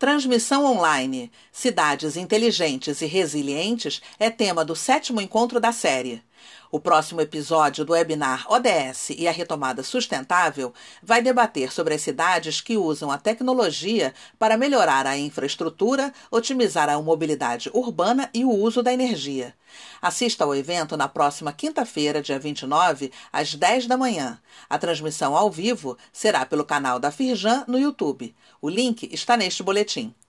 Transmissão online: Cidades inteligentes e resilientes é tema do sétimo encontro da série. O próximo episódio do webinar ODS e a retomada sustentável vai debater sobre as cidades que usam a tecnologia para melhorar a infraestrutura, otimizar a mobilidade urbana e o uso da energia. Assista ao evento na próxima quinta-feira, dia 29, às 10 da manhã. A transmissão ao vivo será pelo canal da Firjan no YouTube. O link está neste boletim.